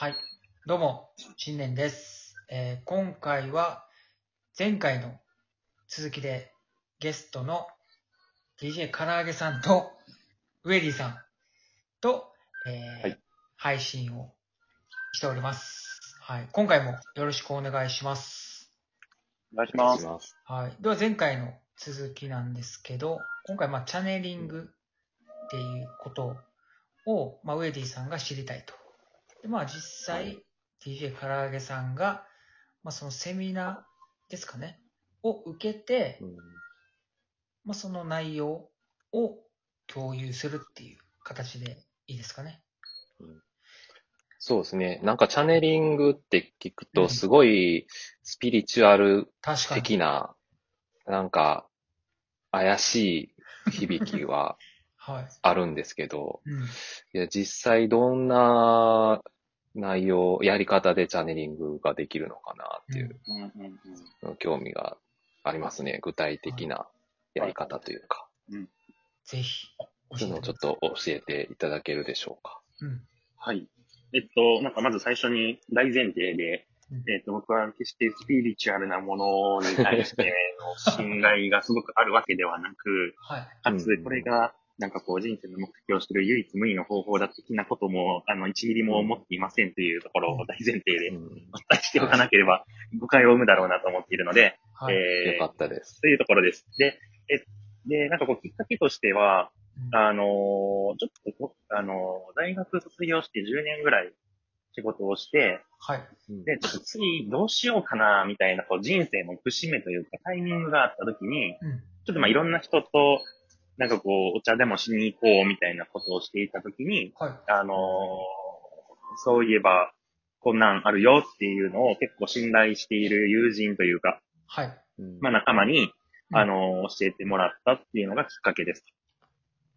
はい。どうも、新年です。えー今回は、前回の続きで、ゲストの DJ 唐揚げさんと、ウェディさんと、えーはい配信をしております。はい。今回もよろしくお願いします。お願。いします。はい。では前回の続きなんですけど、今回まあチャネリングっていうことを、まあ、ウェディさんが知りたいと。で、まあ実際、はい DJ 唐揚げさんが、まあそのセミナーですかね、を受けて、うんまあその内容を共有するっていう形でいいですかね。そうですね。なんかチャネリングって聞くと、うんすごいスピリチュアル確かに。的な、なんか怪しい響きははい。あるんですけど、うん。いや、実際どんな内容、やり方でチャネリングができるのかなっていう興味がありますね。具体的なやり方というか。ぜひ、そういうのをちょっと教えていただけるでしょうか。うん。はい。えっと、なんかまず最初に大前提で、うんえっと、僕は決してスピリチュアルなものに対しての信頼がすごくあるわけではなく、はい。かつうんこれが、なんかこう人生の目的をしている唯一無二の方法だ的なことも、あの、1ミリも思っていませんというところを大前提でうんお伝えしておかなければ誤解を生むだろうなと思っているので、はい。えーよかったです。というところです。で、え、で、なんかこうきっかけとしては、うんあのーちょっとこ、あのー大学卒業して10年ぐらい仕事をして、はい。で、ちょっと次どうしようかな、みたいな、こう人生の節目というかタイミングがあった時に、うん。ちょっとまあいろんな人と、なんかこう、お茶でもしに行こう、みたいなことをしていた時に、はい。あのーそういえば、こんなんあるよっていうのを結構信頼している友人というか、はい。うんまあ仲間に、うんあのー教えてもらったっていうのがきっかけです。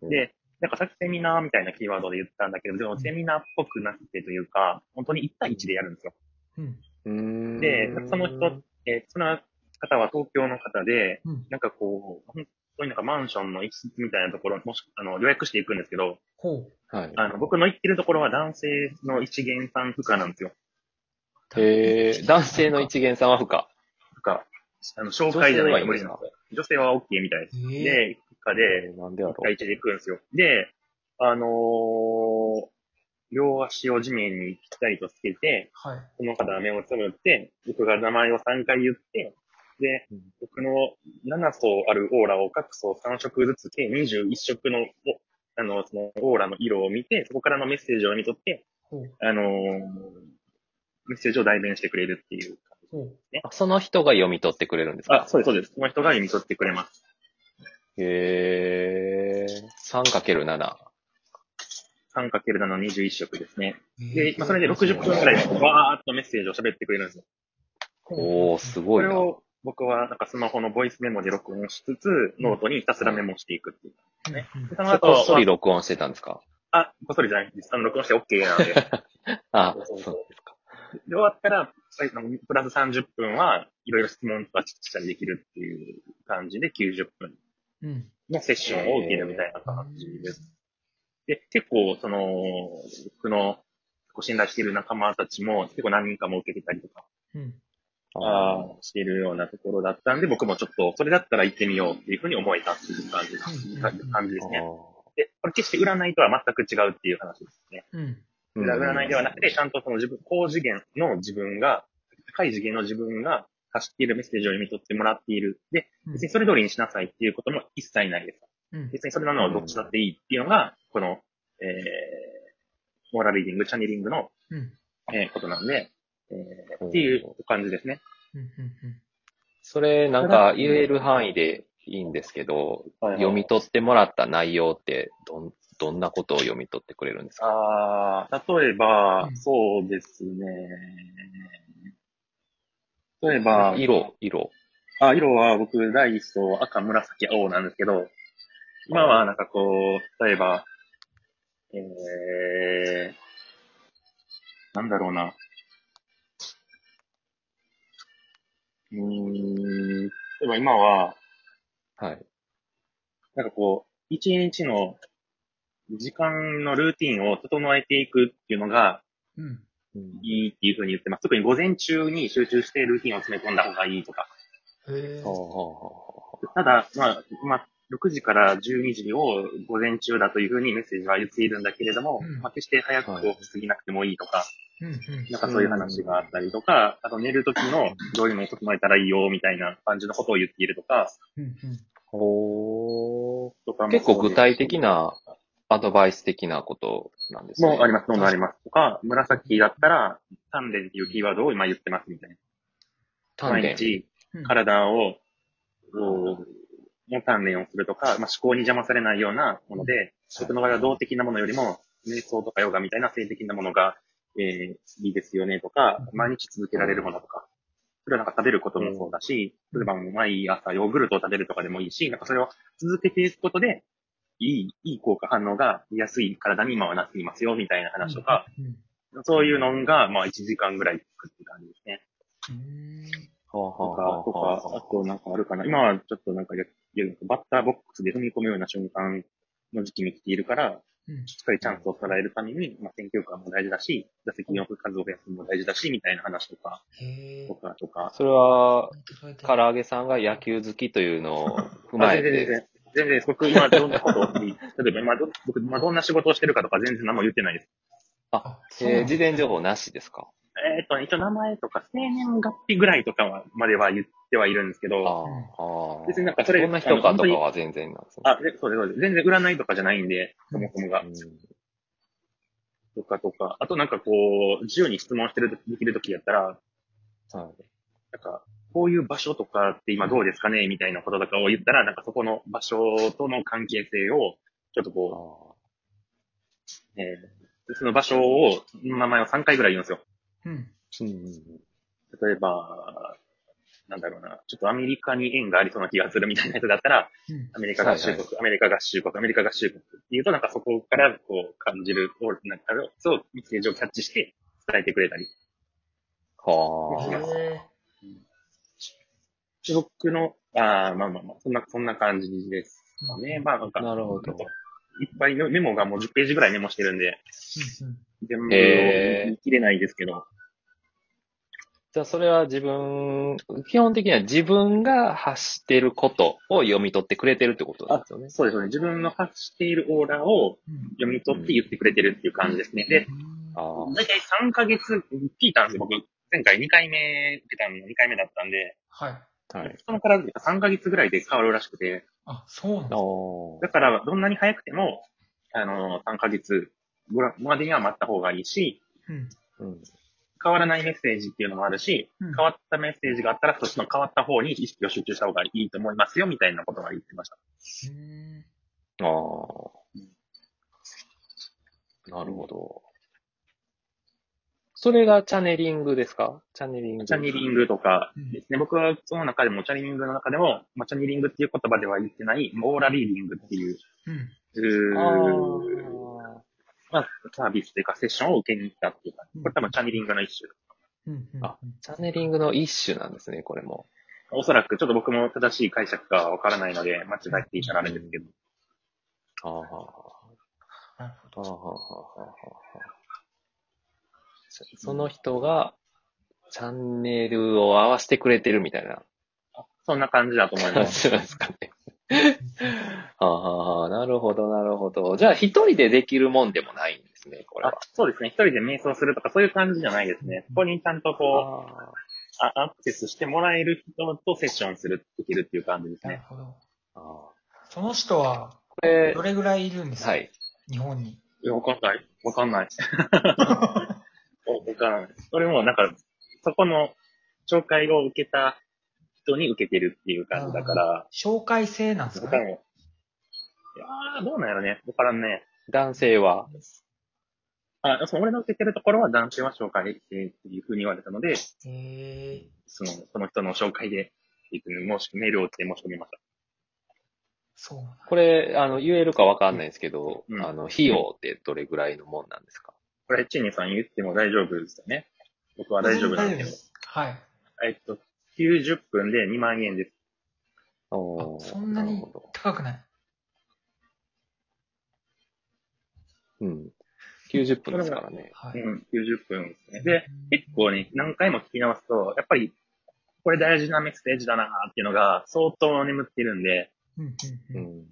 で、なんかさっきセミナーみたいなキーワードで言ったんだけど、でもセミナーっぽくなくてというか、本当に1対1でやるんですよ。うん。うんで、その人、えーその方は東京の方で、うん。なんかこう、本当になんかマンションの一室みたいなところ、もし、あの、予約していくんですけど、ほう。はい。あの、僕の行ってるところは男性の一元さん負荷なんですよ。えー、男性の一元さんは不可。負荷。あの、紹介じゃないと無理なんですよ。女性は OK みたいです。ええで、負荷で、えーなんでやろ一対一で行くんですよ。で、あのー両足を地面にぴったりとつけて、はい。その方は目をつむって、僕が名前を3回言って、でうん、僕の7層あるオーラを各層3色ずつ計21色の、おあの、そのオーラの色を見て、そこからのメッセージを読み取って。あのーメッセージを代弁してくれるっていう。ほう。あその人が読み取ってくれるんですか？あ、そうです、そうです。その人が読み取ってくれます。へー、3×7。3×7 の21色ですね。えで、まあ、それで60分くらい、わーっとメッセージを喋ってくれるんですよ。おー、すごいな。れを僕はなんかスマホのボイスメモで録音しつつ、ノートにひたすらメモしていくっていう。ねうんそのそれこっ後、そり録音してたんですか？あ、こっそりじゃないです。あの、録音して OK なんで。あ、そうそうそうですか。で、終わったら、プラス30分はいろいろ質問とかしたりできるっていう感じで90分うん。のセッションを受けるみたいな感じです。で、結構、その、僕のご信頼している仲間たちも結構何人かも受けてたりとか、うん。あーしているようなところだったんで、僕もちょっと、それだったら行ってみようっていうふうに思えたっていう感じうん感じですね。あで、これ決して占いとは全く違うっていう話ですね。うん。ー占いではなくて、ちゃんとその自分、高次元の自分が、高い次元の自分が発しているメッセージを読み取ってもらっている。で、うん別にそれ通りにしなさいっていうことも一切ないです。うん。別にそれなのはどっちだっていいっていうのが、この、えー、モーラルリーディング、チャネリングの、うん。えーことなんで、えー、うんっていう感じですね。うん。うん。それ、なんか言える範囲でいいんですけど、読み取ってもらった内容って、どん、どんなことを読み取ってくれるんですか？ああ、例えば、うんそうですね。例えば、色、色。あ、色は僕、第一層赤、紫、青なんですけど、今はなんかこう、例えば、えー、なんだろうな。うーん、例えば今は、はい。なんかこう、一日の時間のルーティンを整えていくっていうのが、うん。いいっていうふうに言ってます。特に午前中に集中してルーティンを詰め込んだ方がいいとか。へただ、まあ、まあ、6時から12時を午前中だというふうにメッセージは言っているんだけれども、うんまあ、決して早くこう過ぎなくてもいいとか。なんかそういう話があったりとか、あと寝る時のどういうのを整えたらいいよみたいな感じのことを言っているとか、うんうん。ほとか結構具体的なアドバイス的なことなんですね。もうあります、どんどんあります。とか、紫だったら、鍛錬っていうキーワードを今言ってますみたいな。鍛錬。毎日うん体を、こうの鍛錬をするとか、まあ、思考に邪魔されないようなもので、僕の場合は動的なものよりも、瞑想とかヨガみたいな性的なものが、えー、いいですよねとか、毎日続けられるものとか、それはなんか食べることもそうだし、例えば毎朝ヨーグルトを食べるとかでもいいし、なんかそれを続けていくことで、いい、いい効果反応が出やすい体に今はなっていますよ、みたいな話とか、うん。そういうのが、まあ1時間ぐらいつくって感じですね。うん。ほうほうとか、あとなんかあるかな。今はちょっとなんかバッターボックスで踏み込むような瞬間の時期に来ているから、うん。しっかりチャンスを捉えるために、まあ、選挙感も大事だし、打席に置く数を増やすのも大事だし、みたいな話とか、へえと。か、とか。それは、唐揚げさんが野球好きというのを 踏まえて、あ全然全然、全然、僕今どんなことを、例えば今ど、僕今どんな仕事をしてるかとか全然何も言ってないです。あ、えー事前情報なしですか？えーっと、一応名前とか生年月日ぐらいとかはまでは言ってはいるんですけあど、あ、ああ。別になんかそれどんな人かとかは全然なんですね。あ、でそうです、そうです。全然占いとかじゃないんで、そもそもが。うんとかとか、あとなんかこう、自由に質問してると、できるときやったら、はいなんか、こういう場所とかって今どうですかねみたいなこととかを言ったら、なんかそこの場所との関係性を、ちょっとこう、えーその場所を、名前を3回ぐらい言うんですよ。うん。うん例えば、なんだろうな、ちょっとアメリカに縁がありそうな気がするみたいな人だったら、うん。アメリカ合衆国、アメリカ合衆国、アメリカ合衆国っていうと、なんかそこからこう感じる、こうなんかそう、メッセージをキャッチして伝えてくれたり。はあ。中国の、ああ、まあまあまあ、そんな、そんな感じですかね。まあなんか、なるほどいっぱいのメモがもう10ページぐらいメモしてるんで、うんうん。全部見切れないですけど、じゃあそれは自分、基本的には自分が発していることを読み取ってくれてるってことなんですよね。そうですね。自分の発しているオーラをうん。読み取って言ってくれてるっていう感じですね。で、ああ。だいたい3ヶ月聞いたんですよ、僕。前回2回目受けたの2回目だったんで、はい。はい。そのから3ヶ月ぐらいで変わるらしくて、あ、そうなんだ。だからどんなに早くても、あの、3ヶ月ぐらいまでには待った方がいいし、うん。うん。変わらないメッセージっていうのもあるし、うん変わったメッセージがあったら、そっちの変わった方に意識を集中した方がいいと思いますよ、みたいなことが言ってました。うん。ああ。なるほど。それがチャネリングですか？チャネリング。チャネリングとかうんですね。僕はその中でも、チャネリングの中でも、まあ、チャネリングっていう言葉では言ってない、オーラリーディングっていう、うん。うまあ、サービスというかセッションを受けに行ったっていうか、これ多分チャネリングの一種。うん。うん。あチャネリングの一種なんですね、これも。おそらく、ちょっと僕も正しい解釈かわからないので、間違えていたらあれですけど。ああ。なるほど。はあはあはあはあはあその人が、チャンネルを合わせてくれてるみたいなそんな感じだと思い感ます。じなんですかね。は あはあはあなるほど、なるほど。じゃあ、一人でできるもんでもないんですね、これあは。そうですね。一人で瞑想するとかそういう感じじゃないですね。ここにちゃんとこう、ああアクセスしてもらえる人とセッションする、できるっていう感じですね。なるほど。ああその人は、これど、れぐらいいるんですか？はい。日本に。いや、わかんない。わかんない。おわかんない。それもなんか、そこの紹介を受けた人に受けてるっていう感じだから、紹介制なんですかねい。いやー、どうなんやろね。わからんね。男性は、あ、その俺の受けてるところは男性は紹介っていうふうに言われたので、へえ。その、その人の紹介で、っていうふうに申しメールを打って申し込みました。そうなんだ。これ、あの、言えるかわかんないですけど、うんあの、費用ってどれぐらいのもんなんですか？これ、チーネさん言っても大丈夫ですよね。僕は大丈夫なんですけど。はい。えっと、90分で2万円です。おそんなに高くない？うん。90分ですからね。はい。うん、90分ですね。で、結構ね、何回も聞き直すと、やっぱり、これ大事なメッセージだなっていうのが相当眠ってるんで、うんうんううんん。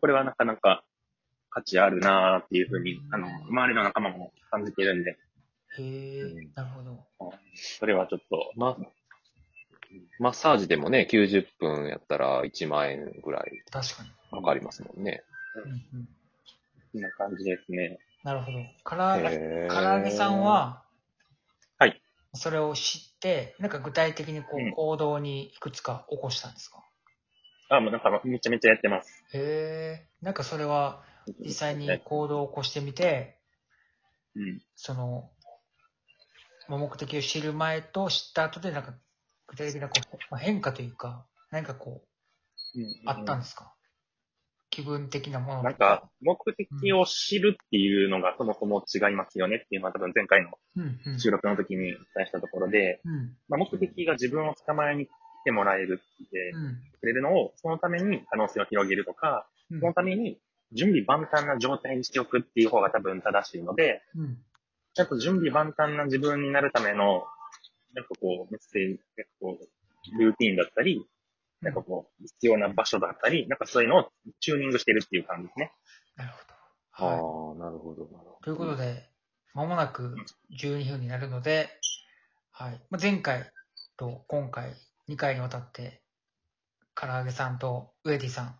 これはなかなか価値あるなっていうふうに、あの、周りの仲間も感じてるんで、へえうん、なるほど。それはちょっと、ま、マッサージでもね、90分やったら1万円ぐらい確かに。かかりますもんね。うんうん。こんな感じですね。なるほど。から揚げ、へー唐揚げさんは、はい。それを知って、なんか具体的にこうんう行動にいくつか起こしたんですか、あ、もうなんかめちゃめちゃやってます。へえ。なんかそれは実際に行動を起こしてみて、うん。その、まあ目的を知る前と知った後でなんか具体的なこうまあ変化というか、何かこう、あったんですか、気分的なものなんか、目的を知るっていうのがそもそも違いますよねっていうのは多分前回のうんうん。収録の時にお伝えしたところで、うん。まあ、目的が自分を捕まえに来てもらえるってうん。くれるのを、そのために可能性を広げるとか、うんそのために準備万端な状態にしておくっていう方が多分正しいので、うん。ちゃんと準備万端な自分になるための、なんかこう、メッセージ、なんかこう、ルーティンだったり、なんかこう、必要な場所だったり、なんかそういうのをチューニングしてるっていう感じですね。なるほああど。はい。、なるほど、なるほど。ということで、まもなく12分になるので、はい。まあ、前回と今回、2回にわたって、唐揚げさんとウエディさん、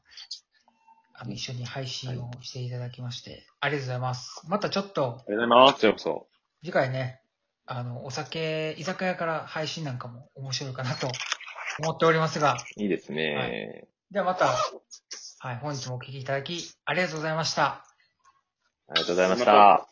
あの、一緒に配信をしていただきまして、ありがとうございます。またちょっと、ありがとうございます。こちらこそ。次回ね、あの、お酒、居酒屋から配信なんかも面白いかなと思っておりますが、いいですね。ではまた、はい、本日もお聞きいただき、ありがとうございました。ありがとうございました。